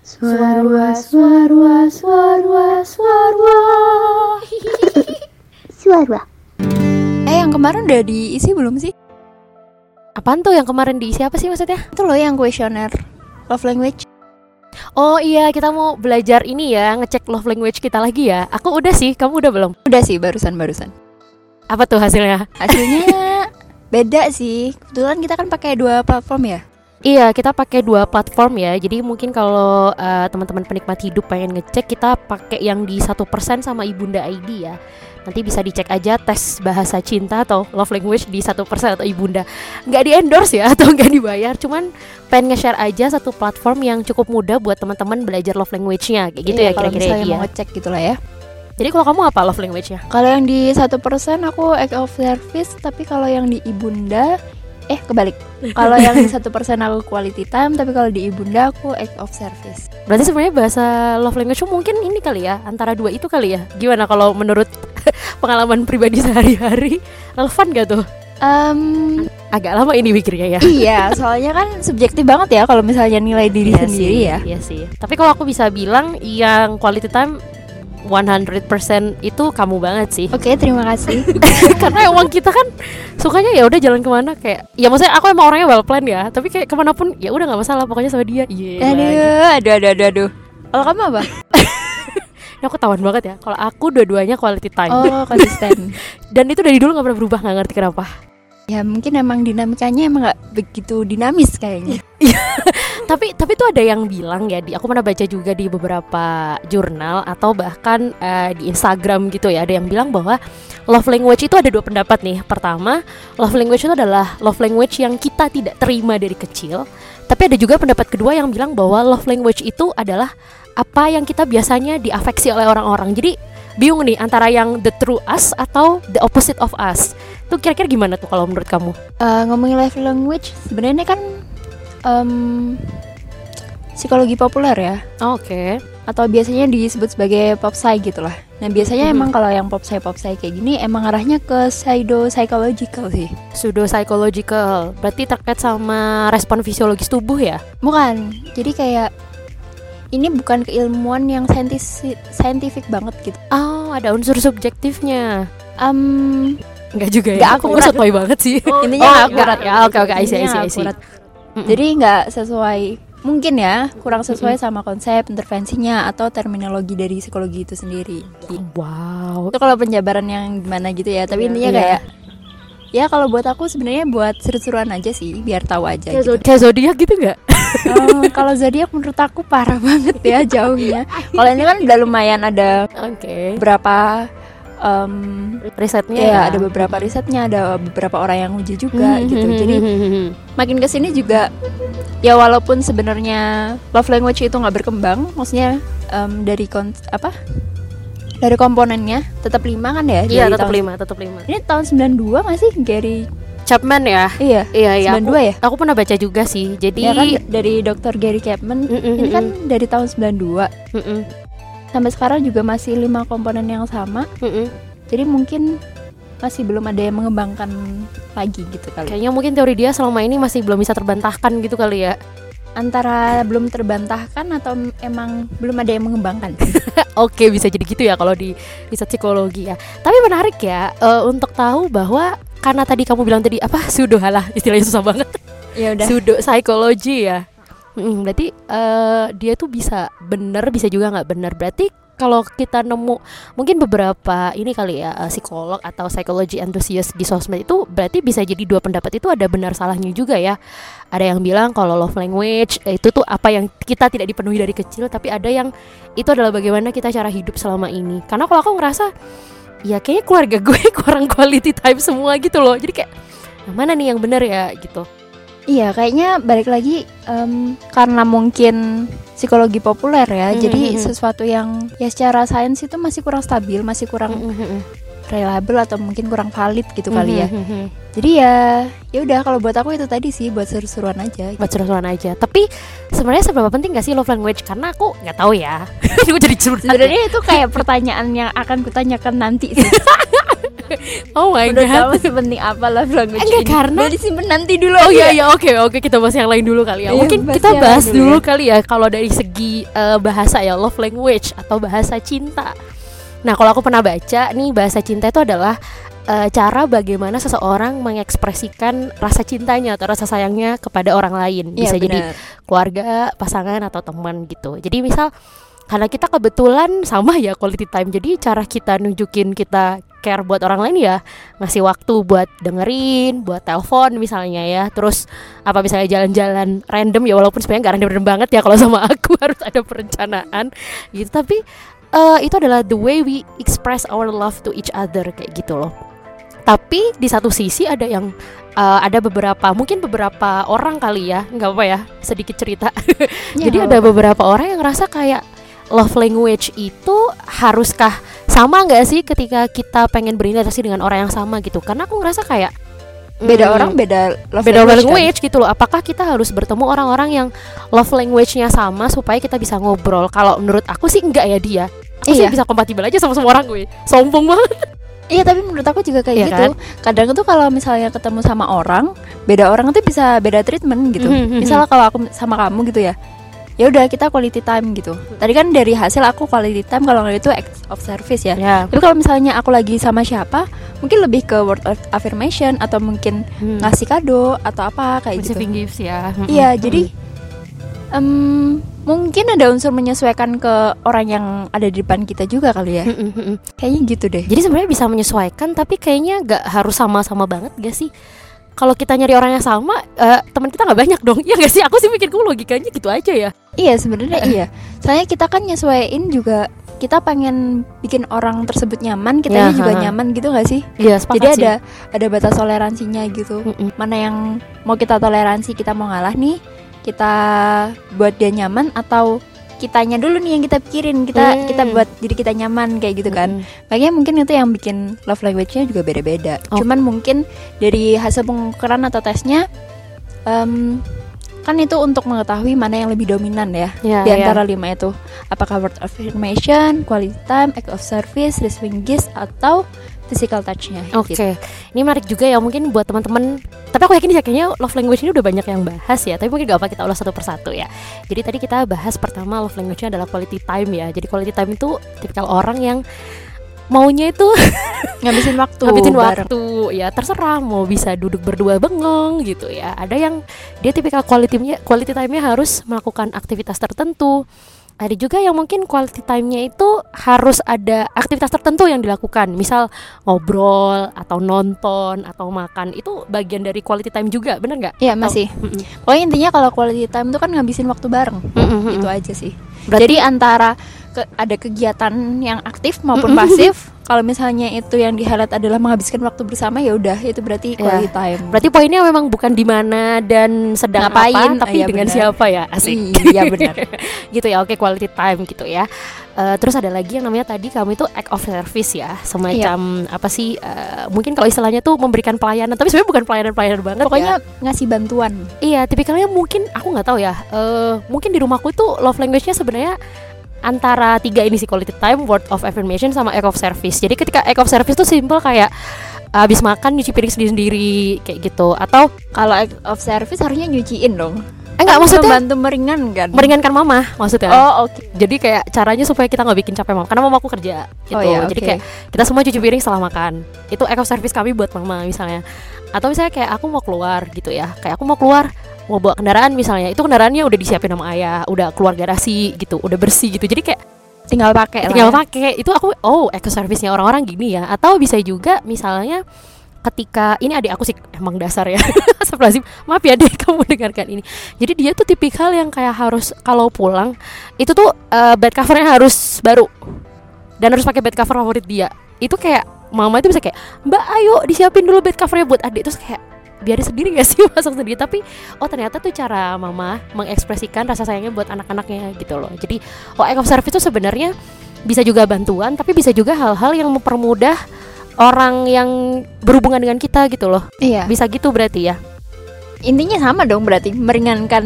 Suarwa, suarwa, suarwa, suarwa. Suara. Eh yang kemarin udah diisi belum sih? Apaan tuh yang kemarin diisi apa sih maksudnya? Itu loh yang kuesioner love language. Oh iya, kita mau belajar ini ya, ngecek love language kita lagi ya. Aku udah sih, kamu udah belum? Udah sih barusan barusan. Apa tuh hasilnya? Hasilnya beda sih. Kebetulan kita kan pakai dua platform ya. Iya, kita pakai dua platform ya. Jadi mungkin kalau eh, teman-teman penikmat hidup pengen ngecek, kita pakai yang di satu persen sama Ibunda ID ya. Nanti bisa dicek aja tes bahasa cinta atau love language di satu persen atau Ibunda. Nggak di endorse ya atau nggak dibayar, cuman pengen nge-share aja satu platform yang cukup mudah buat teman-teman belajar love language-nya kayak gitu Iya, ya kalau kira-kira misalnya iya. mau ngecek gitu lah ya. Jadi kalau kamu apa love language-nya? Kalau yang di satu persen aku act of service, tapi kalau yang di ibunda eh kebalik. Kalau yang satu persen aku quality time, tapi kalau di ibunda aku act of service. Berarti sebenarnya bahasa love language mungkin ini kali ya, antara dua itu kali ya. Gimana kalau menurut pengalaman pribadi sehari-hari relevan gak tuh? Em, Agak lama ini mikirnya ya. iya, soalnya kan subjektif banget ya kalau misalnya nilai diri Iya sendiri sih, ya. Iya sih. Tapi kalau aku bisa bilang yang quality time 100% itu kamu banget sih. Oke, terima kasih. Karena emang kita kan sukanya ya udah jalan ke mana kayak ya maksudnya aku emang orangnya well plan ya, tapi kayak ke mana pun ya udah nggak masalah pokoknya sama dia. Iya. aduh, aduh, aduh, aduh, aduh. Kalau kamu apa? Ini aku tawan banget ya. Kalau aku dua-duanya quality time. Oh, konsisten. Dan itu dari dulu nggak pernah berubah nggak ngerti kenapa. Ya mungkin emang dinamikanya emang nggak begitu dinamis kayaknya. tapi tapi tuh ada yang bilang ya di aku pernah baca juga di beberapa jurnal atau bahkan eh, di Instagram gitu ya ada yang bilang bahwa love language itu ada dua pendapat nih. Pertama love language itu adalah love language yang kita tidak terima dari kecil. Tapi ada juga pendapat kedua yang bilang bahwa love language itu adalah apa yang kita biasanya diafeksi oleh orang-orang. Jadi bingung nih antara yang the true us atau the opposite of us tuh kira-kira gimana tuh kalau menurut kamu Eh, ngomongin love language, sebenarnya kan em, psikologi populer ya. oke atau biasanya disebut sebagai pop psy gitu lah. Nah biasanya Mhm. emang kalau yang pop psy pop psy kayak gini emang arahnya ke pseudo psychological sih. pseudo psychological berarti terkait sama respon fisiologis tubuh ya Bukan. Jadi kayak ini bukan keilmuan yang saintis scientific banget gitu. oh ada unsur subjektifnya Em, Enggak juga ya aku akurat. sotoy banget sih intinya oh, akurat. ya oke oke I see I Intinya see I nggak see akurat. Mm-mm. Jadi nggak sesuai mungkin ya kurang sesuai sama konsep intervensinya atau terminologi dari psikologi itu sendiri. Wow Itu kalau penjabaran yang gimana gitu ya. Tapi intinya Iya. kayak ya kalau buat aku sebenarnya buat seru-seruan aja sih biar tahu aja kayak, gitu. zod- kayak zodiak gitu nggak Oh, kalau zodiak menurut aku parah banget ya jauhnya. Kalau ini kan udah lumayan ada oke beberapa em, risetnya ya, ada beberapa risetnya, ada beberapa orang yang uji juga Hmm, gitu. hmm, Jadi hmm, hmm, makin ke sini juga ya walaupun sebenarnya love language itu nggak berkembang, maksudnya em, dari kon apa? Dari komponennya tetap lima kan ya? iya tetap tahun- lima tetap lima Ini tahun 92 nggak sih Gary? Chapman ya Iya. iya iya aku, 92 ya? aku pernah baca juga sih jadi Ya kan dari Dr. Gary Chapman. Mm-mm, Ini kan mm-mm. dari tahun 92. Mm-mm, sampai sekarang juga masih lima komponen yang sama mm-mm. jadi mungkin masih belum ada yang mengembangkan lagi gitu kali kayaknya mungkin teori dia selama ini masih belum bisa terbantahkan gitu kali ya antara belum terbantahkan atau emang belum ada yang mengembangkan Oke bisa jadi gitu ya kalau di riset psikologi ya. Tapi menarik ya eh, untuk tahu bahwa karena tadi kamu bilang tadi apa pseudo halah istilahnya susah banget ya udah pseudo psikologi ya. Mm, berarti eh, dia tuh bisa bener bisa juga nggak bener. Berarti kalau kita nemu mungkin beberapa ini kali ya eh, psikolog atau psychology enthusiast di sosmed itu berarti bisa jadi dua pendapat itu ada benar salahnya juga ya. Ada yang bilang kalau love language eh, itu tuh apa yang kita tidak dipenuhi dari kecil tapi ada yang itu adalah bagaimana kita cara hidup selama ini. Karena kalau aku ngerasa ya kayaknya keluarga gue kurang quality time semua gitu loh. Jadi kayak yang mana nih yang benar ya gitu. Iya kayaknya balik lagi em, karena mungkin psikologi populer ya Mhm, jadi mhm. sesuatu yang ya secara sains itu masih kurang stabil masih kurang reliable atau mungkin kurang valid gitu kali ya. jadi ya ya udah kalau buat aku itu tadi sih buat seru-seruan aja. Buat seru-seruan aja. Tapi sebenarnya seberapa penting gak sih love language? Karena aku nggak tahu ya. Gue jadi curhat. Sebenarnya itu kayak pertanyaan yang akan kutanyakan nanti. sih. oh my Menurut god kamu sepenting apa love language Enggak, ini? karena- Udah disimpan nanti dulu Oh iya ya? iya oke oke kita bahas yang lain dulu kali ya. Iya, Mungkin bahas kita bahas dulu dulu kali ya kalau dari segi eh, bahasa ya love language atau bahasa cinta. Nah, kalau aku pernah baca nih bahasa cinta itu adalah eh, cara bagaimana seseorang mengekspresikan rasa cintanya atau rasa sayangnya kepada orang lain. Iya, Bisa jadi benar. keluarga, pasangan atau teman gitu. Jadi misal karena kita kebetulan sama ya quality time. Jadi cara kita nunjukin kita care buat orang lain ya ngasih waktu buat dengerin, buat telepon misalnya ya. Terus apa misalnya jalan-jalan random ya walaupun sebenarnya nggak random banget ya kalau sama aku harus ada perencanaan gitu. Tapi eh, itu adalah the way we express our love to each other kayak gitu loh. Tapi di satu sisi ada yang eh, ada beberapa mungkin beberapa orang kali ya nggak apa ya sedikit cerita Ya, jadi ada beberapa orang yang ngerasa kayak love language itu haruskah sama nggak sih ketika kita pengen berinteraksi dengan orang yang sama gitu? Karena aku ngerasa kayak beda hmm, orang beda love beda language, kan? language gitu loh. Apakah kita harus bertemu orang-orang yang love language-nya sama supaya kita bisa ngobrol? Kalau menurut aku sih enggak ya dia. Aku sih Iya. bisa kompatibel aja sama semua orang gue. Sombong banget. Iya tapi menurut aku juga kayak Iya gitu. kan? Kadang tuh kalau misalnya ketemu sama orang, beda orang tuh bisa beda treatment gitu. Mhm, mhm. Misalnya kalau aku sama kamu gitu ya, ya udah kita quality time gitu. Tadi kan dari hasil aku quality time kalau nggak itu acts of service ya. Ya. Tapi kalau misalnya aku lagi sama siapa, mungkin lebih ke word of affirmation atau mungkin Hmm. ngasih kado atau apa kayak gitu. Receiving gifts ya. Iya, jadi em, mungkin ada unsur menyesuaikan ke orang yang ada di depan kita juga kali ya. Mm-mm. Kayaknya gitu deh. Jadi sebenarnya bisa menyesuaikan tapi kayaknya nggak harus sama-sama banget gak sih? Kalau kita nyari orang yang sama, eh, teman kita nggak banyak dong. Ya gak sih? Aku sih mikirku logikanya gitu aja ya. Iya sebenarnya iya. Soalnya kita kan nyesuaiin juga kita pengen bikin orang tersebut nyaman, kitanya Ya, juga ha-ha. nyaman gitu gak sih? Iya, Jadi sih. ada ada batas toleransinya gitu. Mm-mm. Mana yang mau kita toleransi, kita mau ngalah nih, kita buat dia nyaman atau kitanya dulu nih yang kita pikirin, kita Hmm. kita buat diri kita nyaman kayak gitu kan. Mm-mm. Makanya mungkin itu yang bikin love language-nya juga beda-beda. Oh. Cuman mungkin dari hasil pengukuran atau tesnya em, kan itu untuk mengetahui mana yang lebih dominan ya Ya, di ya. antara lima itu. Apakah word of affirmation, quality time, act of service, receiving gifts atau physical touch-nya. Oke, gitu. ini menarik juga ya mungkin buat teman-teman. Tapi aku yakin ya kayaknya love language ini udah banyak yang bahas ya. Tapi mungkin gak apa kita ulas satu persatu ya. Jadi tadi kita bahas pertama love language-nya adalah quality time ya. Jadi quality time itu tipikal orang yang maunya itu Ngabisin waktu. ngabisin bareng. waktu ya terserah mau bisa duduk berdua bengong gitu ya. Ada yang dia tipikal quality quality time-nya harus melakukan aktivitas tertentu. Ada juga yang mungkin quality time-nya itu harus ada aktivitas tertentu yang dilakukan. Misal ngobrol atau nonton atau makan itu bagian dari quality time juga, bener nggak? Iya masih. Mm-mm. Pokoknya intinya kalau quality time itu kan ngabisin waktu bareng. Mm-mm, Itu mm-mm. aja sih. Berarti- Jadi antara ke- ada kegiatan yang aktif maupun pasif. Kalau misalnya itu yang di highlight adalah menghabiskan waktu bersama ya udah itu berarti Ya. quality time. Berarti poinnya memang bukan di mana dan sedang Ngapain, apa, tapi iya dengan benar. siapa ya, asik. Iya benar. gitu ya oke quality time gitu ya Eh, terus ada lagi yang namanya tadi kamu itu act of service ya semacam apa sih eh, mungkin kalau istilahnya tuh memberikan pelayanan tapi sebenarnya bukan pelayanan pelayanan banget Pokoknya ya. ngasih bantuan. iya tipikalnya mungkin aku nggak tahu ya eh, mungkin di rumahku itu love language-nya sebenarnya antara tiga ini sih quality time word of affirmation sama act of service. Jadi ketika act of service tuh simple kayak habis makan nyuci piring sendiri sendiri kayak gitu. Atau Kalau act of service harusnya nyuciin dong. eh enggak maksudnya membantu meringankan. meringankan mama maksudnya. Oh oke. jadi kayak caranya supaya kita nggak bikin capek mama karena mama aku kerja gitu. Oh, iya, jadi kayak kita semua cuci piring setelah makan. Itu eco service kami buat mama misalnya. Atau misalnya kayak aku mau keluar gitu ya. Kayak aku mau keluar mau bawa kendaraan misalnya itu kendaraannya udah disiapin sama ayah udah keluar garasi gitu udah bersih gitu. Jadi kayak tinggal pakai tinggal ya. pakai. Itu aku oh eco service-nya orang-orang gini ya. Atau bisa juga misalnya ketika ini adik aku sih emang dasar ya. Astagfirullahaladzim. Maaf ya dek kamu dengarkan ini. Jadi dia tuh tipikal yang kayak harus kalau pulang itu tuh eh, bed covernya harus baru. Dan harus pakai bed cover favorit dia. Itu kayak mama itu bisa kayak mbak ayo disiapin dulu bed covernya buat adik. Terus kayak biarin sendiri gak sih masak sendiri. Tapi oh ternyata tuh cara mama mengekspresikan rasa sayangnya buat anak-anaknya gitu loh. Jadi oh act of service itu sebenarnya bisa juga bantuan tapi bisa juga hal-hal yang mempermudah orang yang berhubungan dengan kita gitu loh. Iya. bisa gitu berarti ya? Intinya sama dong berarti meringankan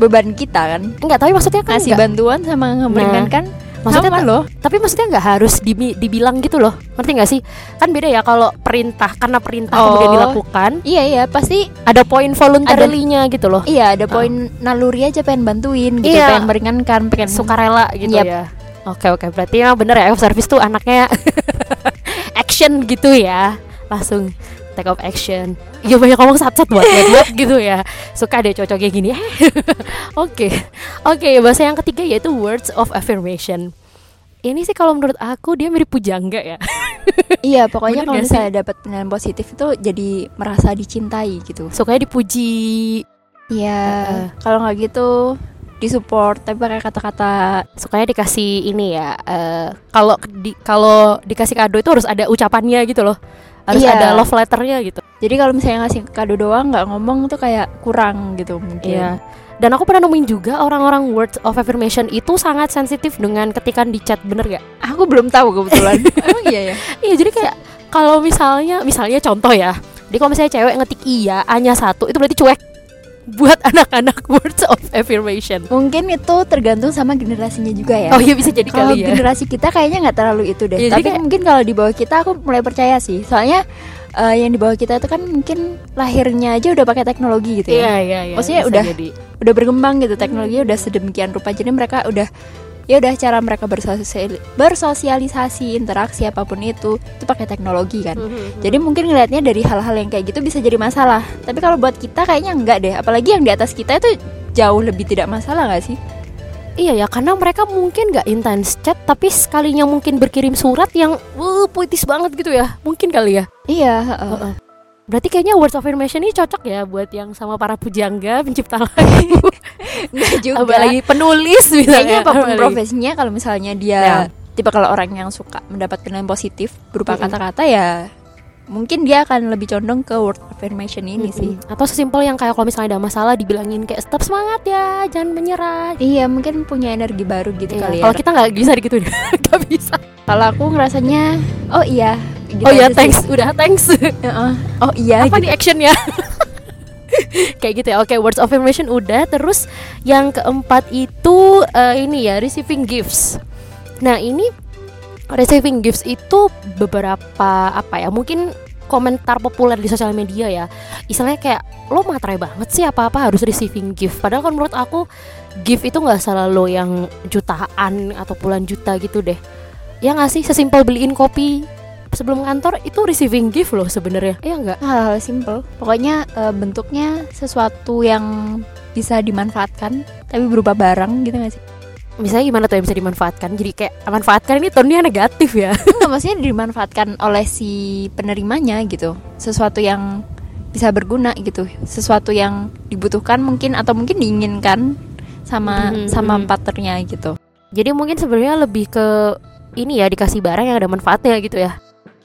beban kita kan. enggak tapi maksudnya kan Ngasih enggak, bantuan sama meringankan Maksudnya Sama loh. tapi maksudnya nggak harus dibi- dibilang gitu loh. Ngerti nggak sih? Kan beda ya kalau perintah karena perintah kemudian Oh. dilakukan, Iya iya pasti ada poin voluntarily-nya gitu loh. iya ada poin naluri aja pengen bantuin gitu, Iya. pengen meringankan, pengen sukarela gitu Yap. ya. Oke oke berarti memang bener ya service tuh anaknya action gitu ya langsung take off action. Iya banyak ngomong sat-sat buat buat gitu ya. Suka deh cocoknya gini. Oke oke bahasa yang ketiga yaitu words of affirmation. Ini sih kalau menurut aku dia mirip pujangga ya. Iya, pokoknya kalau misalnya dapat penilaian positif itu jadi merasa dicintai gitu. Sukanya dipuji. Iya, Heeh. kalau nggak gitu disupport tapi pakai kata-kata Sukanya dikasih ini ya. eh, Kalau di kalau dikasih kado itu harus ada ucapannya gitu loh. Harus Iya. ada love letternya gitu. jadi kalau misalnya ngasih kado doang nggak ngomong tuh kayak kurang gitu mungkin Iya. Dan aku pernah nemuin juga orang-orang words of affirmation itu sangat sensitif dengan ketikan di chat, bener gak? aku belum tahu kebetulan emang iya ya Iya, jadi kayak kalau misalnya, misalnya contoh ya, jadi kalau misalnya cewek ngetik iya, hanya satu, itu berarti cuek buat anak-anak words of affirmation. mungkin itu tergantung sama generasinya juga ya Oh iya bisa jadi kalau kali ya. generasi kita kayaknya nggak terlalu itu deh Iya, jadi tapi kayak- mungkin kalau di bawah kita aku mulai percaya sih soalnya eh, yang di bawah kita itu kan mungkin lahirnya aja udah pakai teknologi gitu Iya ya iya iya. Maksudnya bisa udah- jadi. udah berkembang gitu teknologinya udah sedemikian rupa jadi mereka udah ya udah cara mereka bersosial bersosialisasi interaksi apa pun itu itu pakai teknologi kan jadi mungkin ngelihatnya dari hal-hal yang kayak gitu bisa jadi masalah tapi kalau buat kita kayaknya enggak deh apalagi yang di atas kita itu jauh lebih tidak masalah nggak sih Iya ya, karena mereka mungkin nggak intens chat, tapi sekalinya mungkin berkirim surat yang uh, puitis banget gitu ya, mungkin kali ya. iya heeh. Heeh. Berarti kayaknya words of affirmation ini cocok ya buat yang sama para pujangga, pencipta lagu, Enggak juga apalagi penulis misalnya. kayaknya apa pun profesinya kalau misalnya dia Ya. tipe kalau orang yang suka mendapat penilaian positif berupa kata-kata ya mungkin dia akan lebih condong ke word affirmation ini sih Mm-mm. Atau sesimpel yang kayak kalau misalnya ada masalah dibilangin kayak tetap semangat ya, jangan menyerah. Iya mungkin punya energi baru gitu Iya, kali ya. Kalau kita nggak bisa digituin, nggak bisa. Kalau aku ngerasanya oh iya. Gitu oh ya, aja sih. thanks, udah thanks. Heeh. Oh iya. Apa gitu. nih actionnya? kayak gitu ya. Oke, words of affirmation udah. Terus yang keempat itu eh, ini ya receiving gifts. Nah ini receiving gifts itu beberapa apa ya? Mungkin komentar populer di sosial media ya. Istilahnya kayak lo materai banget sih apa-apa harus receiving gift. Padahal kan menurut aku gift itu nggak selalu yang jutaan atau puluhan juta gitu deh. Ya nggak sih sesimpel beliin kopi sebelum kantor itu receiving gift loh sebenarnya. Iya nggak? hal-hal simple. Pokoknya eh, bentuknya sesuatu yang bisa dimanfaatkan tapi berupa barang gitu gak sih? misalnya gimana tuh yang bisa dimanfaatkan jadi kayak manfaatkan ini tone-nya negatif ya Enggak maksudnya dimanfaatkan oleh si penerimanya gitu. Sesuatu yang bisa berguna gitu. Sesuatu yang dibutuhkan mungkin atau mungkin diinginkan sama Mhm, sama mhm. partnernya gitu. jadi mungkin sebenarnya lebih ke ini ya dikasih barang yang ada manfaatnya gitu ya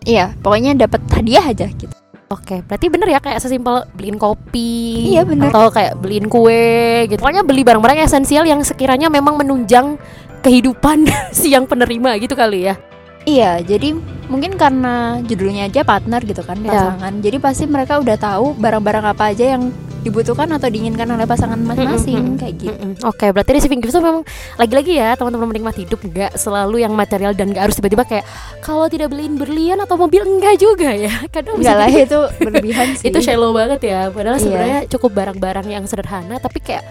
Iya, pokoknya dapat hadiah aja gitu. Oke, berarti bener ya kayak sesimpel beliin kopi Iya, bener. Atau kayak beliin kue gitu Pokoknya beli barang-barang esensial yang sekiranya memang menunjang kehidupan si yang penerima gitu kali ya Iya, jadi mungkin karena judulnya aja partner gitu kan Iya. pasangan. Jadi pasti mereka udah tahu barang-barang apa aja yang dibutuhkan atau diinginkan oleh pasangan masing-masing Mm-mm, kayak gitu. mm-mm. Oke, berarti receiving gift itu memang lagi-lagi ya teman-teman menikmat hidup nggak selalu yang material dan nggak harus tiba-tiba kayak kalau tidak beliin berlian atau mobil enggak juga ya. Kadang bisa Enggak lah itu berlebihan sih. itu shallow banget ya padahal Iya. sebenarnya cukup barang-barang yang sederhana tapi kayak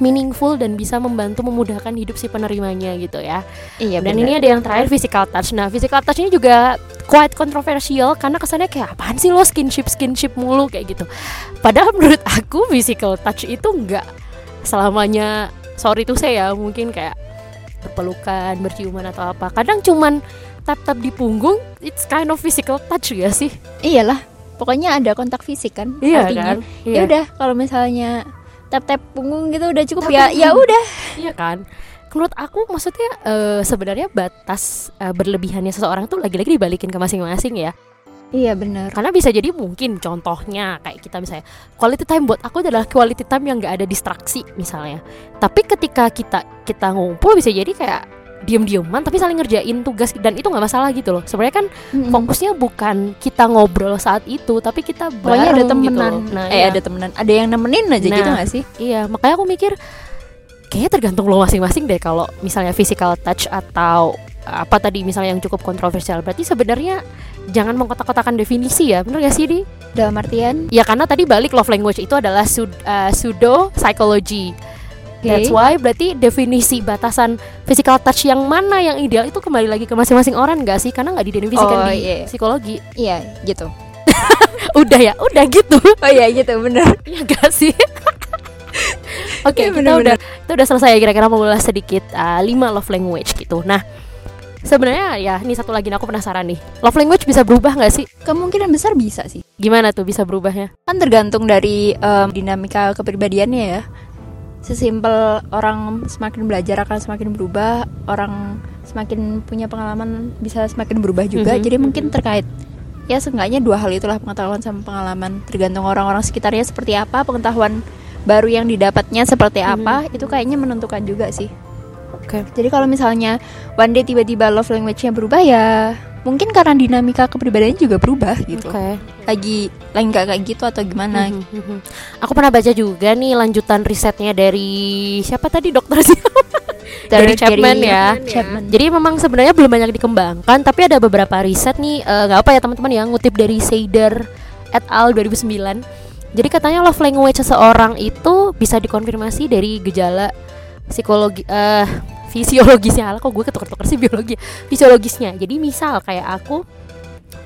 meaningful dan bisa membantu memudahkan hidup si penerimanya gitu ya. Iya, dan bener. ini ada yang terakhir physical touch. Nah physical touch ini juga quite kontroversial karena kesannya kayak apaan sih lo? Skinship skinship mulu kayak gitu. Padahal menurut aku physical touch itu enggak selamanya sorry tuh saya mungkin kayak berpelukan berciuman atau apa. Kadang cuman tap-tap di punggung it's kind of physical touch gak sih? Iyalah. Pokoknya ada kontak fisik kan iya artinya. kan? Ya udah kalau misalnya tap-tap punggung gitu udah cukup Tap ya. Ya punggung. udah. Iya kan? Menurut aku maksudnya eh, sebenarnya batas eh, berlebihannya seseorang tuh lagi-lagi dibalikin ke masing-masing ya. Iya benar. Karena bisa jadi mungkin contohnya kayak kita misalnya quality time buat aku adalah quality time yang nggak ada distraksi misalnya. Tapi ketika kita kita ngumpul bisa jadi kayak diem-dieman tapi saling ngerjain tugas dan itu nggak masalah gitu loh. Sebenarnya kan Mm-mm. fokusnya bukan kita ngobrol saat itu tapi kita Pokoknya ada bareng gitu temenan. loh. Nah, eh iya. ada temenan. Ada yang nemenin aja gitu Nah. gak sih? Iya, makanya aku mikir kayaknya tergantung lo masing-masing deh kalau misalnya physical touch atau apa tadi misalnya yang cukup kontroversial berarti sebenarnya jangan mengkotak-kotakan definisi ya bener gak sih di dalam artian ya karena tadi balik love language itu adalah sud, uh, pseudo psychology That's why berarti definisi batasan physical touch yang mana yang ideal itu kembali lagi ke masing-masing orang nggak sih? Karena nggak didefinisikan Oh, di iya. psikologi. iya gitu Udah ya, udah gitu. oh iya gitu bener ya gak sih? Oke, Iya, kita bener-bener. udah kita udah selesai kira-kira membahas sedikit uh, lima love language gitu. Nah, sebenarnya ya ini satu lagi nih, aku penasaran nih. Love language bisa berubah nggak sih? kemungkinan besar bisa sih Gimana tuh bisa berubahnya? kan tergantung dari em, dinamika kepribadiannya ya sesimpel orang semakin belajar akan semakin berubah orang semakin punya pengalaman bisa semakin berubah juga. Mhm, jadi mungkin terkait ya seenggaknya dua hal itulah pengetahuan sama pengalaman. Tergantung orang-orang sekitarnya seperti apa pengetahuan baru yang didapatnya seperti apa itu kayaknya menentukan juga sih. Oke. jadi kalau misalnya one day tiba-tiba love language-nya berubah ya mungkin karena dinamika kepribadiannya juga berubah gitu Oke. lagi lagi nggak kayak gitu atau gimana Mhm, mhm. Aku pernah baca juga nih lanjutan risetnya dari siapa tadi dokter sih? dari Chapman ya. Chapman. Jadi memang sebenarnya belum banyak dikembangkan, tapi ada beberapa riset nih eh, nggak apa ya teman-teman yang ngutip dari Seider et al 2009. Jadi katanya love language seseorang itu bisa dikonfirmasi dari gejala psikologi eh fisiologisnya. Alah kok gue ketukar-tukar sih biologi. Fisiologisnya. Jadi misal kayak aku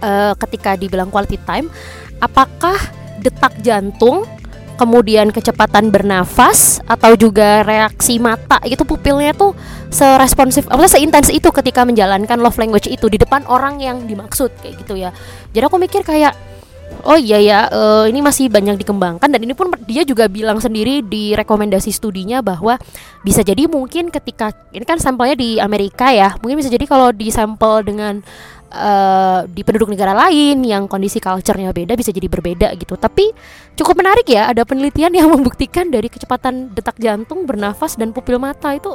eh, ketika dibilang quality time, apakah detak jantung kemudian kecepatan bernafas atau juga reaksi mata gitu pupilnya tuh seresponsif maksudnya seintens itu ketika menjalankan love language itu di depan orang yang dimaksud kayak gitu ya jadi aku mikir kayak oh iya ya eh, ini masih banyak dikembangkan dan ini pun dia juga bilang sendiri di rekomendasi studinya bahwa bisa jadi mungkin ketika ini kan sampelnya di Amerika ya mungkin bisa jadi kalau di sampel dengan eh, di penduduk negara lain yang kondisi culture-nya beda bisa jadi berbeda gitu. Tapi cukup menarik ya ada penelitian yang membuktikan dari kecepatan detak jantung, bernafas dan pupil mata itu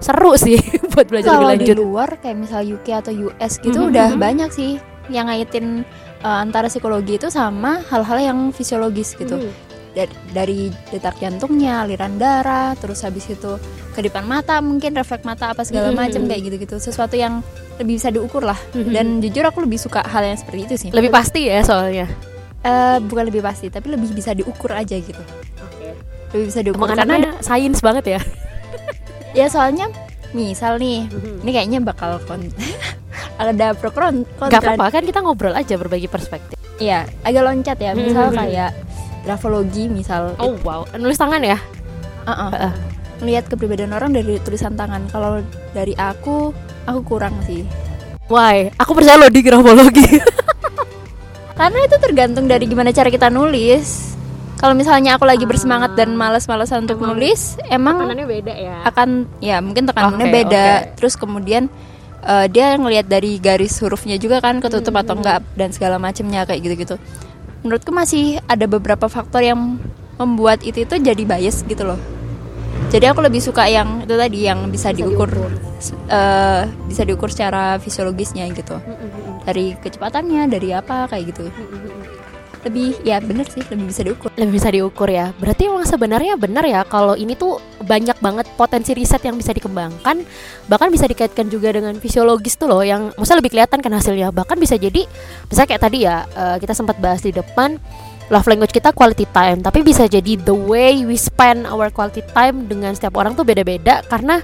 seru sih buat belajar kalau lebih di lanjut. luar kayak misal UK atau US gitu Mhm, udah mhm. banyak sih yang ngaitin uh, antara psikologi itu sama hal-hal yang fisiologis gitu Mhm. dari, dari detak jantungnya aliran darah terus habis itu kedipan mata mungkin refleks mata apa segala Mhm. macam kayak gitu-gitu sesuatu yang lebih bisa diukur lah Mhm. dan jujur aku lebih suka hal yang seperti itu sih Lebih pasti ya soalnya. Eh, bukan lebih pasti tapi lebih bisa diukur aja gitu lebih bisa diukur Emang karena anaknya sains banget ya. ya soalnya misal nih ini kayaknya bakal kon ada pro kon kontra Gak apa-apa kan kita ngobrol aja berbagi perspektif. Iya, agak loncat ya. Misal Mhm. kayak grafologi, misal Oh wow, nulis tangan ya? Uh-uh. Heeh. Ngelihat kepribadian orang dari tulisan tangan. Kalau dari aku, aku kurang sih. Why? Aku percaya lo di grafologi. Karena itu tergantung dari gimana cara kita nulis. Kalau misalnya aku lagi bersemangat dan malas-malasan untuk Emang nulis, emang beda ya. akan ya mungkin tekanannya Oke, beda. oke. Terus kemudian eh, dia ngelihat dari garis hurufnya juga kan ketutup Hmm, atau enggak dan segala macamnya kayak gitu-gitu. Menurutku masih ada beberapa faktor yang membuat itu itu jadi bias gitu loh. Jadi aku lebih suka yang itu tadi yang bisa, diukur, eh, bisa diukur secara fisiologisnya gitu. Dari kecepatannya, dari apa kayak gitu. Lebih ya bener sih, lebih bisa diukur. lebih bisa diukur ya. Berarti emang sebenarnya benar ya kalau ini tuh banyak banget potensi riset yang bisa dikembangkan, bahkan bisa dikaitkan juga dengan fisiologis tuh loh yang maksudnya lebih kelihatan kan hasilnya. Bahkan bisa jadi misalnya kayak tadi ya eh, kita sempat bahas di depan love language kita quality time, tapi bisa jadi the way we spend our quality time dengan setiap orang tuh beda-beda karena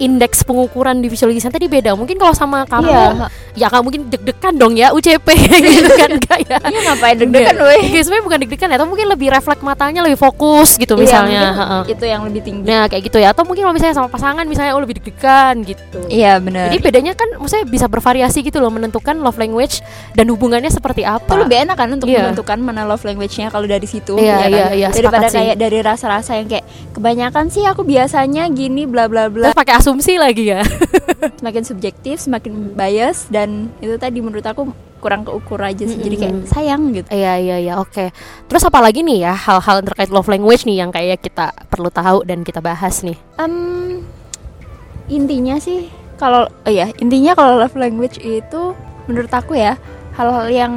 indeks pengukuran di fisiologisnya tadi beda. Mungkin kalau sama kamu Iya. ya kamu mungkin deg-degan dong ya UCP gitu kan enggak ya. Iya ngapain deg-degan weh. Iya, sebenarnya bukan deg-degan ya, atau mungkin lebih refleks matanya lebih fokus gitu Iya, misalnya. heeh. itu yang lebih tinggi. Nah, kayak gitu ya. Atau mungkin kalau misalnya sama pasangan misalnya oh lebih deg-degan gitu. Iya benar. Jadi bedanya kan maksudnya bisa bervariasi gitu loh menentukan love language dan hubungannya seperti itu apa. lebih enak kan untuk Iya. menentukan mana love language-nya kalau dari situ Iya, ya kan? iya, iya, daripada sepakat sih. kayak dari rasa-rasa yang kayak kebanyakan sih aku biasanya gini bla bla bla Terus pakai asumsi lagi ya. semakin subjektif semakin bias dan itu tadi menurut aku kurang keukur aja sih jadi kayak sayang gitu Iya iya iya oke. Terus apa lagi nih ya hal-hal terkait love language nih yang kayak kita perlu tahu dan kita bahas nih. Em, intinya sih kalau oh ya intinya kalau love language itu menurut aku ya hal-hal yang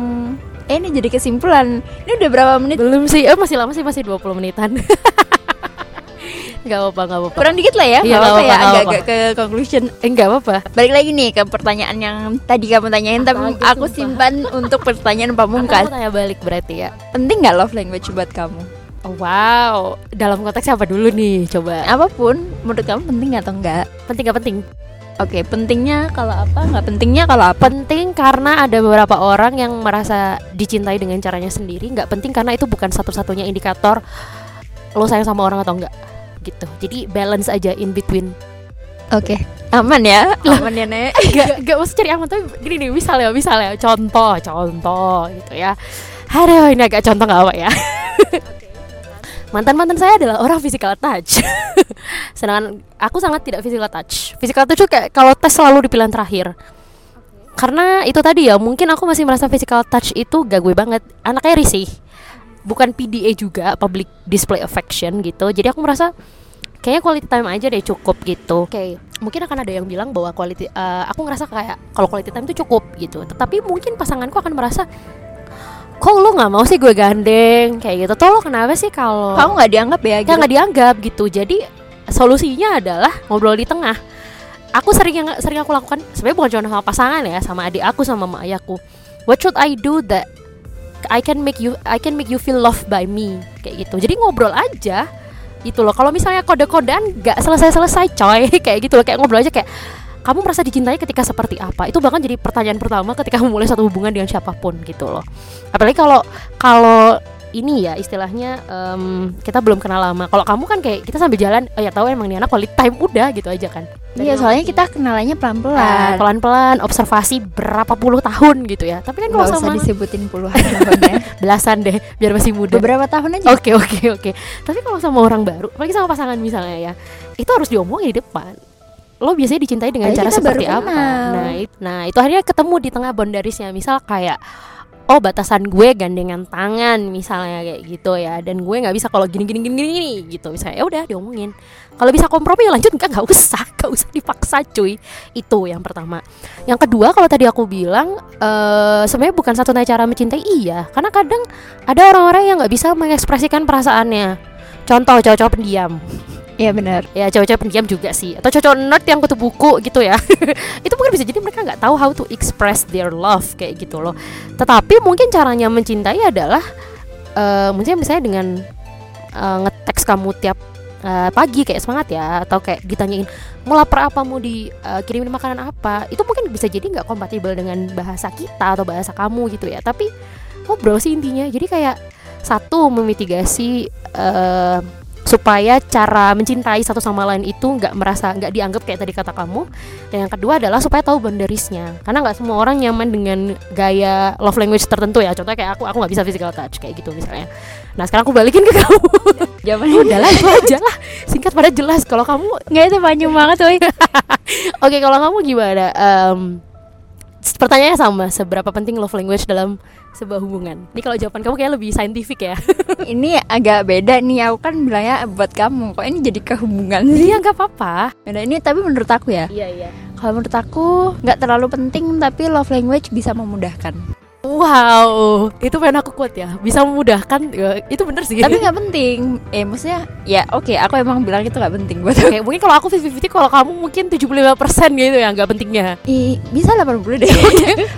eh ini jadi kesimpulan ini udah berapa menit Belum sih, eh masih lama sih masih 20 menitan. Nggak apa-apa, nggak apa-apa. Kurang dikit lah ya, Iya, nggak apa-apa ya, agak-agak ke conclusion. Eh, nggak apa-apa. Balik lagi nih ke pertanyaan yang tadi kamu tanyain, tapi Apalagi, aku sumpah. simpan untuk pertanyaan Aku pamungkas. mau tanya balik berarti ya. Penting nggak love language buat kamu? Oh, wow, dalam konteks apa dulu nih? Coba. Apa pun, menurut kamu penting atau enggak? Penting gak penting? Oke, pentingnya kalau apa? Nggak pentingnya kalau apa? Penting karena ada beberapa orang yang merasa dicintai dengan caranya sendiri. Nggak penting karena itu bukan satu-satunya indikator lo sayang sama orang atau enggak. Gitu. Jadi balance aja in between. Oke, aman ya, aman ya Nek. Gak, gak usah cari aman tapi gini nih misalnya misalnya contoh contoh gitu ya. Aduh ini agak contoh gak apa ya. mantan mantan saya adalah orang physical touch. Sedangkan aku sangat tidak physical touch. Physical touch kayak kalau tes selalu di pilihan terakhir. Karena itu tadi ya mungkin aku masih merasa physical touch itu gak gue banget. Anaknya risih. Bukan PDA juga public display affection gitu. Jadi aku merasa kayaknya quality time aja deh cukup gitu. Oke, mungkin akan ada yang bilang bahwa quality eh, aku ngerasa kayak kalau quality time itu cukup gitu. Tetapi mungkin pasanganku akan merasa kok lo nggak mau sih gue gandeng kayak gitu. Toh lo kenapa sih kalau Kamu nggak dianggap ya? ya Gitu? nggak dianggap gitu. Jadi solusinya adalah ngobrol di tengah. Aku sering yang sering aku lakukan sebenarnya bukan cuma sama pasangan ya, sama adik aku sama mama ayahku. What should I do that I can make you I can make you feel loved by me kayak gitu. Jadi ngobrol aja gitu loh. Kalau misalnya kode-kodean nggak selesai-selesai coy kayak gitu loh kayak ngobrol aja kayak kamu merasa dicintai ketika seperti apa? Itu bahkan jadi pertanyaan pertama ketika memulai satu hubungan dengan siapa pun gitu loh. Apalagi kalau kalau ini ya istilahnya em, kita belum kenal lama. Kalau kamu kan kayak kita sambil jalan, oh ya tahu emang nih anak quality time udah gitu aja kan. Iya, soalnya kita kenalannya pelan-pelan. pelan-pelan observasi berapa puluh tahun gitu ya. Tapi kan kalau Nggak usah sama disebutin puluhan tahun ya. belasan deh biar masih muda. Beberapa tahun aja. Oke oke oke. Tapi kalau sama orang baru, apalagi sama pasangan misalnya ya, itu harus diomongin di depan. Lo biasanya dicintai dengan Tapi cara seperti apa? Nah, it- nah itu akhirnya ketemu di tengah boundariesnya. Misal kayak oh batasan gue gandengan tangan misalnya kayak gitu ya. Dan gue nggak bisa kalau gini gini gini gini gitu. Misalnya ya udah diomongin. Kalau bisa kompromi ya lanjut. Enggak nggak usah nggak usah dipaksa cuy. Itu yang pertama. Yang kedua kalau tadi aku bilang eh sebenarnya bukan satu cara mencintai iya. Karena kadang ada orang-orang yang nggak bisa mengekspresikan perasaannya. Contoh cowok-cowok pendiam Iya benar. ya cowok-cowok pendiam juga sih. Atau cowok nerd yang kutu buku gitu ya. Itu mungkin bisa jadi mereka nggak tahu how to express their love kayak gitu loh. Tetapi mungkin caranya mencintai adalah eh mungkin misalnya dengan eh, ngeteks kamu tiap eh, pagi kayak semangat ya. Atau kayak ditanyain mau lapar apa? Mau dikirimin makanan apa? Itu mungkin bisa jadi nggak kompatibel dengan bahasa kita atau bahasa kamu gitu ya. Tapi ngobrol sih intinya. Jadi kayak satu memitigasi eh, supaya cara mencintai satu sama lain itu nggak merasa nggak dianggap kayak tadi kata kamu. Dan yang kedua adalah supaya tahu boundariesnya. Karena nggak semua orang nyaman dengan gaya love language tertentu ya. Contohnya kayak aku aku nggak bisa physical touch kayak gitu misalnya. Nah sekarang aku balikin ke kamu. Jawabannya udahlah itu aja lah. Singkat pada jelas. Kalau kamu Nggak itu panjang banget woy. oke kalau kamu gimana? Em, pertanyaannya sama. Seberapa penting love language dalam sebuah hubungan ini kalau jawaban kamu kayak lebih saintifik ya ini agak beda nih. Aku kan bilangnya buat kamu. Kok ini jadi kehubungan iya nggak apa-apa Beda ini tapi menurut aku ya. iya iya Kalau menurut aku nggak terlalu penting tapi love language bisa memudahkan. Wow, itu pengen aku quote ya. Bisa memudahkan, ya, itu bener sih. tapi nggak penting. Eh maksudnya ya oke aku emang bilang itu nggak penting buat aku. Mungkin kalau aku 50-50, kalau kamu mungkin 75% gitu ya, nggak pentingnya. Ih, bisa 80 deh.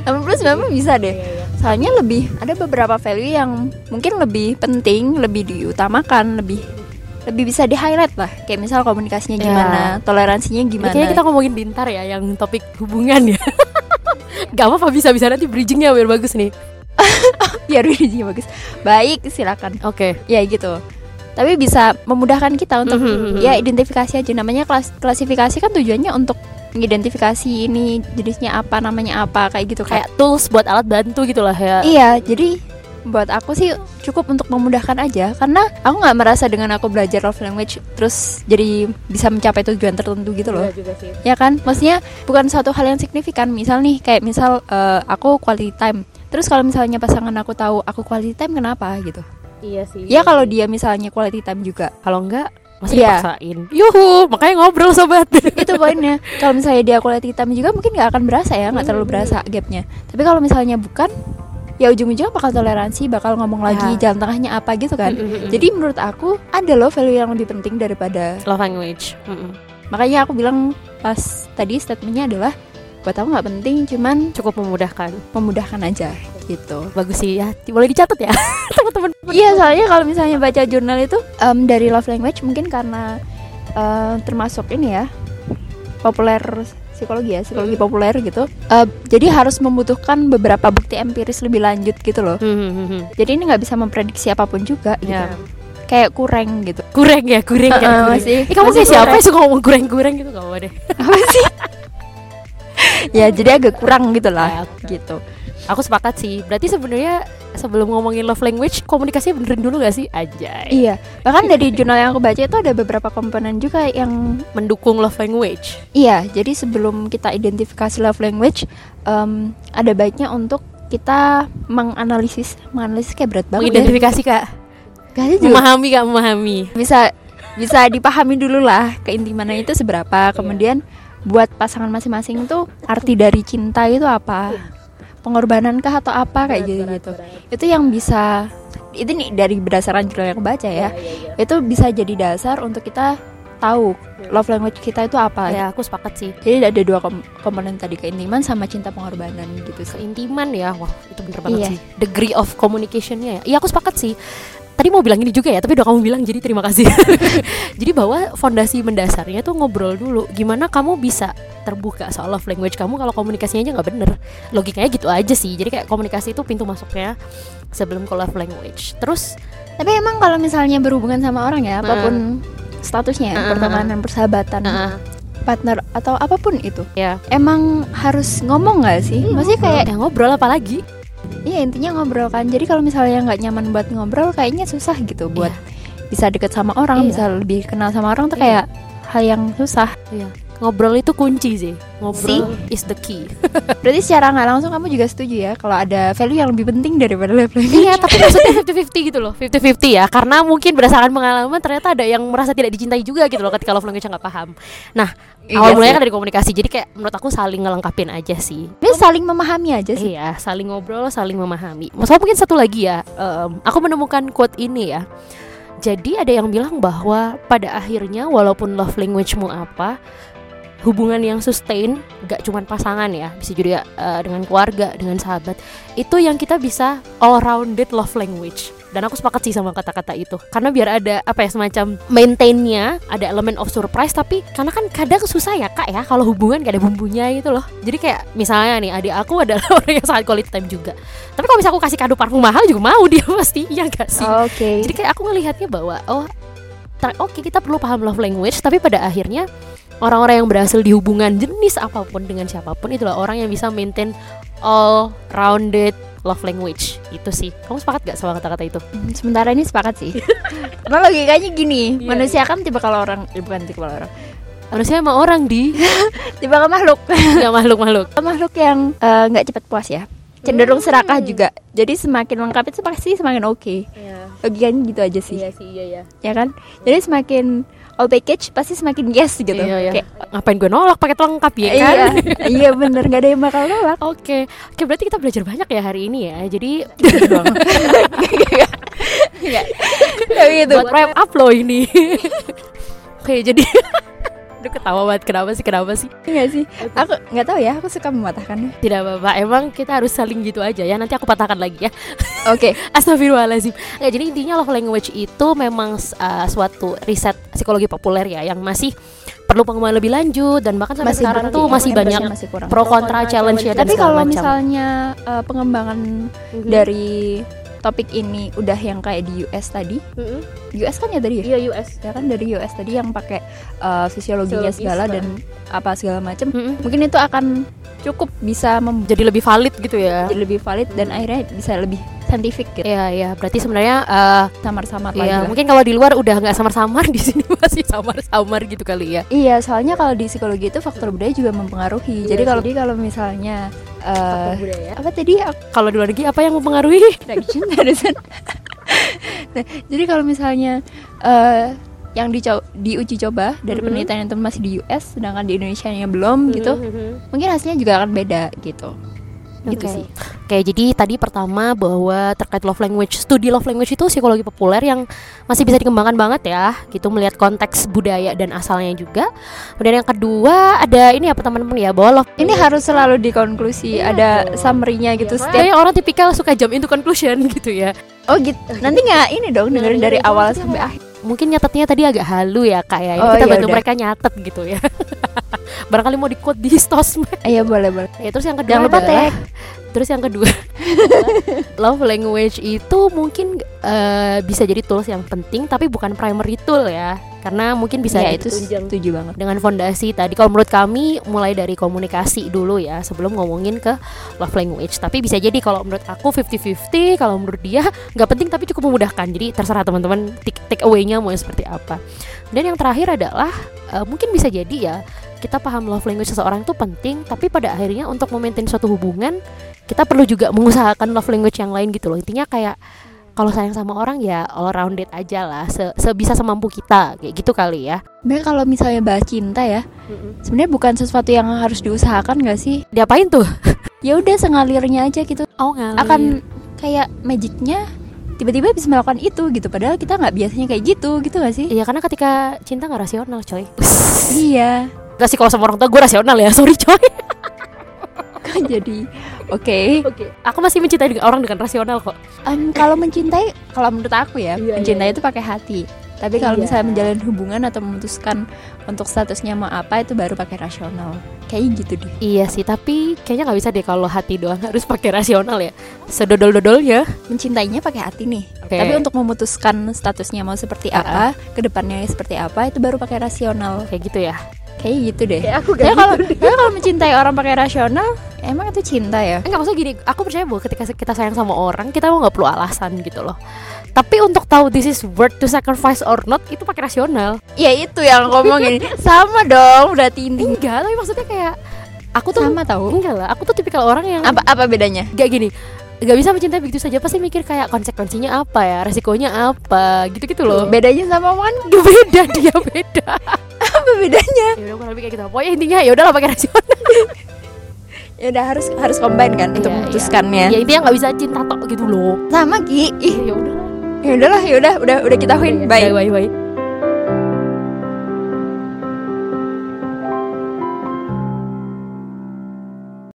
80 90 bisa deh. Soalnya lebih ada beberapa value yang mungkin lebih penting, lebih diutamakan, lebih lebih bisa di highlight lah. Kayak misal komunikasinya Ya. gimana, toleransinya Ini gimana. kayaknya kita ngomongin bintar ya, yang topik hubungan ya. gak apa-apa bisa-bisa nanti bridgingnya biar bagus nih. biar videonya bagus. Baik, silakan. Oke. Ya gitu. Tapi bisa memudahkan kita untuk Mhm, mhm. ya identifikasi aja namanya kelas klasifikasi kan tujuannya untuk mengidentifikasi ini jenisnya apa, namanya apa kayak gitu kayak. Tools buat alat bantu gitu lah ya. Iya, jadi buat aku sih cukup untuk memudahkan aja karena aku nggak merasa dengan aku belajar love language terus jadi bisa mencapai tujuan tertentu gitu loh. Iya juga sih. Ya kan? Maksudnya bukan suatu hal yang signifikan. Misal nih kayak misal eh, aku quality time. Terus kalau misalnya pasangan aku tahu aku quality time kenapa gitu. Iya sih. Ya kalau dia misalnya quality time juga. kalau enggak masih Iya. dipaksain. Yuhu, makanya ngobrol sobat. itu poinnya. Kalau misalnya dia quality time juga mungkin nggak akan berasa ya, nggak terlalu berasa gapnya. Tapi kalau misalnya bukan, ya ujung-ujungnya bakal toleransi bakal ngomong lagi Ya. jalan tengahnya apa gitu kan jadi menurut aku ada loh value yang lebih penting daripada love language. Makanya aku bilang pas tadi statementnya adalah buat aku nggak penting cuman Cukup memudahkan. memudahkan aja gitu Bagus sih ya. Boleh dicatat ya, teman-teman. Iya soalnya kalau misalnya baca jurnal itu em, dari love language mungkin karena eh, termasuk ini ya populer psikologi ya psikologi populer gitu. Eh, jadi harus membutuhkan beberapa bukti empiris lebih lanjut gitu loh. Hmm, Jadi ini nggak bisa memprediksi apa pun juga gitu. Ya. Kayak kurang gitu. Kurang ya, kurang ya. Heeh, kurang. masih- Eh, kamu kayak siapa kurang. suka ngomong kurang-kurang gitu gak apa deh. Apa sih? Ya jadi agak kurang gitu Ya, lah oke. gitu. Aku sepakat sih. Berarti sebenarnya sebelum ngomongin love language, komunikasinya benerin dulu gak sih? Aja. Iya, bahkan dari jurnal yang aku baca itu ada beberapa komponen juga yang Mendukung love language. Iya, jadi sebelum kita identifikasi love language, em, ada baiknya untuk kita menganalisis, menganalisis kayak berat banget. ya. Mengidentifikasi kak. Gak juga Memahami kak, memahami. bisa bisa dipahami dulu lah keintimannya itu seberapa. Kemudian buat pasangan masing-masing itu arti dari cinta itu apa? Pengorbanan kah atau apa kayak gitu gitu. Itu yang bisa itu nih dari berdasarkan jurnal yang baca ya. Itu bisa jadi dasar untuk kita tahu love language kita itu apa. Ya aku sepakat sih. Jadi ada dua kom- komponen tadi keintiman sama cinta pengorbanan gitu sih. Keintiman ya, wah itu bener banget Iya. sih. Degree of communicationnya ya. Iya aku sepakat sih. Tadi mau bilang ini juga ya, tapi udah kamu bilang jadi terima kasih. jadi bahwa fondasi mendasarnya tuh ngobrol dulu. Gimana kamu bisa terbuka soal love language kamu kalau komunikasinya aja nggak bener. Logikanya gitu aja sih. Jadi kayak komunikasi itu pintu masuknya sebelum ke love language. Terus Tapi emang kalau misalnya berhubungan sama orang ya, apa pun statusnya, ya, Heeh. pertemanan, persahabatan, Nah, partner atau apa pun itu, ya, emang harus ngomong nggak sih? Maksudnya kayak ya ngobrol apa lagi? Iya intinya ngobrol kan. Jadi kalau misalnya nggak nyaman buat ngobrol, kayaknya susah gitu buat bisa deket sama orang, Iya. bisa lebih kenal sama orang tuh Iya. kayak hal yang susah. Iya. Ngobrol itu kunci sih. Ngobrol is the key. Berarti secara nggak langsung kamu juga setuju ya kalau ada value yang lebih penting daripada love language. Iya, tapi maksudnya 50-50 gitu loh 50-50 ya Karena mungkin berdasarkan pengalaman Ternyata ada yang merasa tidak dicintai juga gitu loh Ketika love language nggak paham Nah, Iya awal mulanya kan dari komunikasi Jadi kayak menurut aku saling ngelengkapin aja sih Ini saling memahami aja sih. Iya, saling ngobrol, saling memahami Masalah mungkin satu lagi ya em, Aku menemukan quote ini ya Jadi ada yang bilang bahwa pada akhirnya walaupun love language-mu apa hubungan yang sustain gak cuman pasangan ya bisa juga eh, dengan keluarga dengan sahabat itu yang kita bisa all rounded love language. Dan aku sepakat sih sama kata-kata itu. Karena biar ada apa ya semacam maintainnya ada elemen of surprise tapi karena kan kadang susah ya kak ya kalau hubungan gak ada bumbunya gitu loh. Jadi kayak misalnya nih adik aku adalah orang yang sangat quality time juga. Tapi kalau misalnya aku kasih kado parfum mahal juga mau dia pasti iya gak sih? Oke. jadi kayak aku ngelihatnya bahwa oh oke kita perlu paham love language tapi pada akhirnya orang-orang yang berhasil di hubungan jenis apa pun dengan siapa pun itulah orang yang bisa maintain all rounded love language. Itu sih. Kamu sepakat gak sama kata-kata itu? Hmm, Sementara ini sepakat sih. Karena logikanya gini, Iya, manusia kan tipe kalau orang, eh, bukan tipe kalau orang, manusia emang orang di. Tipe kalau makhluk, nggak makhluk makhluk. Makhluk yang eh, nggak cepat puas ya, cenderung serakah juga. Jadi semakin lengkap itu pasti semakin oke. Logikanya gitu aja sih, sih iya ya ya kan? Jadi semakin all package pasti semakin yes gitu. iya, iya. Kayak, ngapain gue nolak paket lengkap ya kan iya, iya bener nggak ada yang bakal nolak. Oke, oke berarti kita belajar banyak ya hari ini ya. Jadi Tapi gitu. buat wrap up loh ini. Oke, jadi Aduh ketawa banget kenapa sih kenapa sih Enggak sih? Aku nggak tahu ya, aku suka mematahkannya. Tidak apa-apa Emang kita harus saling gitu aja ya Nanti aku patahkan lagi ya Oke. Astagfirullahaladzim Nggak, Jadi intinya love language itu memang uh, suatu riset psikologi populer ya Yang masih perlu pengembangan lebih lanjut Dan bahkan sampai sekarang tuh masih banyak masih kurang. pro kontra challenge ya Tapi kalau macam. misalnya uh, pengembangan Mhm. dari topik ini udah yang kayak di US tadi, Mhm. US kan ya tadi ya? Iya US Ya kan dari US tadi yang pakai uh, fisiologinya Fisiologis, segala dan apa segala macam. Mhm. Mungkin itu akan cukup bisa membuat Jadi lebih valid gitu ya lebih valid dan akhirnya bisa lebih saintifik gitu. Iya, iya. Berarti sebenarnya uh, Samar-samar lagi Iya, mungkin kalau di luar udah nggak samar-samar di sini masih samar-samar gitu kali ya. Iya, soalnya kalau di psikologi itu faktor budaya juga mempengaruhi. jadi kalau jadi kalau misalnya uh, apa tadi Kalau di luar negeri apa yang mempengaruhi? barusan. nah, jadi kalau misalnya eh yang dico- diuji coba dari Mhm. penelitian itu masih di US, sedangkan di Indonesia yang belum gitu, mungkin hasilnya juga akan beda gitu. Gitu Oke. sih Oke, jadi tadi pertama bahwa terkait love language, studi love language itu psikologi populer yang masih bisa dikembangkan banget ya, gitu melihat konteks budaya dan asalnya juga. Kemudian yang kedua ada ini apa teman-teman ya, bahwa love ini harus selalu dikonklusi Iya ada summary-nya gitu setiap kayak orang tipikal suka jump into conclusion gitu ya. oh gitu nanti nggak ini dong dengerin dari awal sampai akhir Mungkin nyatetnya tadi agak halu ya kak ya. Ini Oh, kita ya bantu mereka nyatet gitu ya. Barangkali mau di quote di sosmed. iya boleh boleh Ya, terus yang kedua jangan lupa adalah- tag Terus yang kedua, love language itu mungkin eh, bisa jadi tools yang penting tapi bukan primary tool ya. Karena mungkin bisa ya itu setuju banget dengan fondasi tadi kalau menurut kami mulai dari komunikasi dulu ya sebelum ngomongin ke love language. Tapi bisa jadi kalau menurut aku 50-50, kalau menurut dia nggak penting tapi cukup memudahkan. Jadi terserah teman-teman take, take away-nya mau seperti apa. Dan yang terakhir adalah eh, mungkin bisa jadi ya kita paham love language seseorang itu penting, tapi pada akhirnya untuk memaintain suatu hubungan kita perlu juga mengusahakan love language yang lain gitu loh. Intinya kayak kalau sayang sama orang ya all rounded aja lah, se sebisa semampu kita kayak gitu kali ya. Sebenarnya kalau misalnya bahas cinta ya sebenarnya bukan sesuatu yang harus diusahakan gak sih Diapain tuh? ya udah sengalirnya aja gitu Oh ngalir. akan kayak magicnya tiba-tiba bisa melakukan itu gitu padahal kita nggak biasanya kayak gitu gitu gak sih Iya karena ketika cinta nggak rasional coy. iya Gak sih kalau sama orang tua gue rasional ya sorry coy. kan jadi oke Oke. Aku masih mencintai dengan orang dengan rasional kok. Em, kalau mencintai kalau menurut aku ya Iya, mencintai itu pakai hati tapi kalau Iya. misalnya menjalin hubungan atau memutuskan untuk statusnya mau apa itu baru pakai rasional kayak gitu deh Iya sih tapi kayaknya nggak bisa deh kalau hati doang harus pakai rasional ya. Sedodol-dodol ya. mencintainya pakai hati nih Oke. tapi untuk memutuskan statusnya mau seperti Ah, apa ke depannya seperti apa itu baru pakai rasional kayak gitu ya. Kayak gitu deh. Aku Ya kalau ya kalau mencintai orang pakai rasional emang itu cinta ya? Enggak maksudnya gini, aku percaya bahwa ketika kita sayang sama orang, kita mau nggak perlu alasan gitu loh. Tapi untuk tahu this is worth to sacrifice or not itu pakai rasional. ya itu yang ngomongin. Sama dong berarti ini. Enggak, tapi maksudnya kayak aku tuh sama tahu enggak lah, aku tuh tipikal orang yang apa apa bedanya? Gak gini Gak bisa mencintai begitu saja. Pasti mikir kayak konsekuensinya apa ya? Resikonya apa? Gitu-gitu loh. Bedanya sama Gak beda dia beda. Apa bedanya? Ya udah kurang lebih kayak gitu. Pokoknya intinya ya udahlah pakai rasional ya udah harus harus combine kan untuk Iya, memutuskannya. Ya intinya gak bisa cinta tok gitu loh. Sama ki. Ih. Ya udahlah. Ya udahlah ya udah udah udah kita win. Bye. Bye bye bye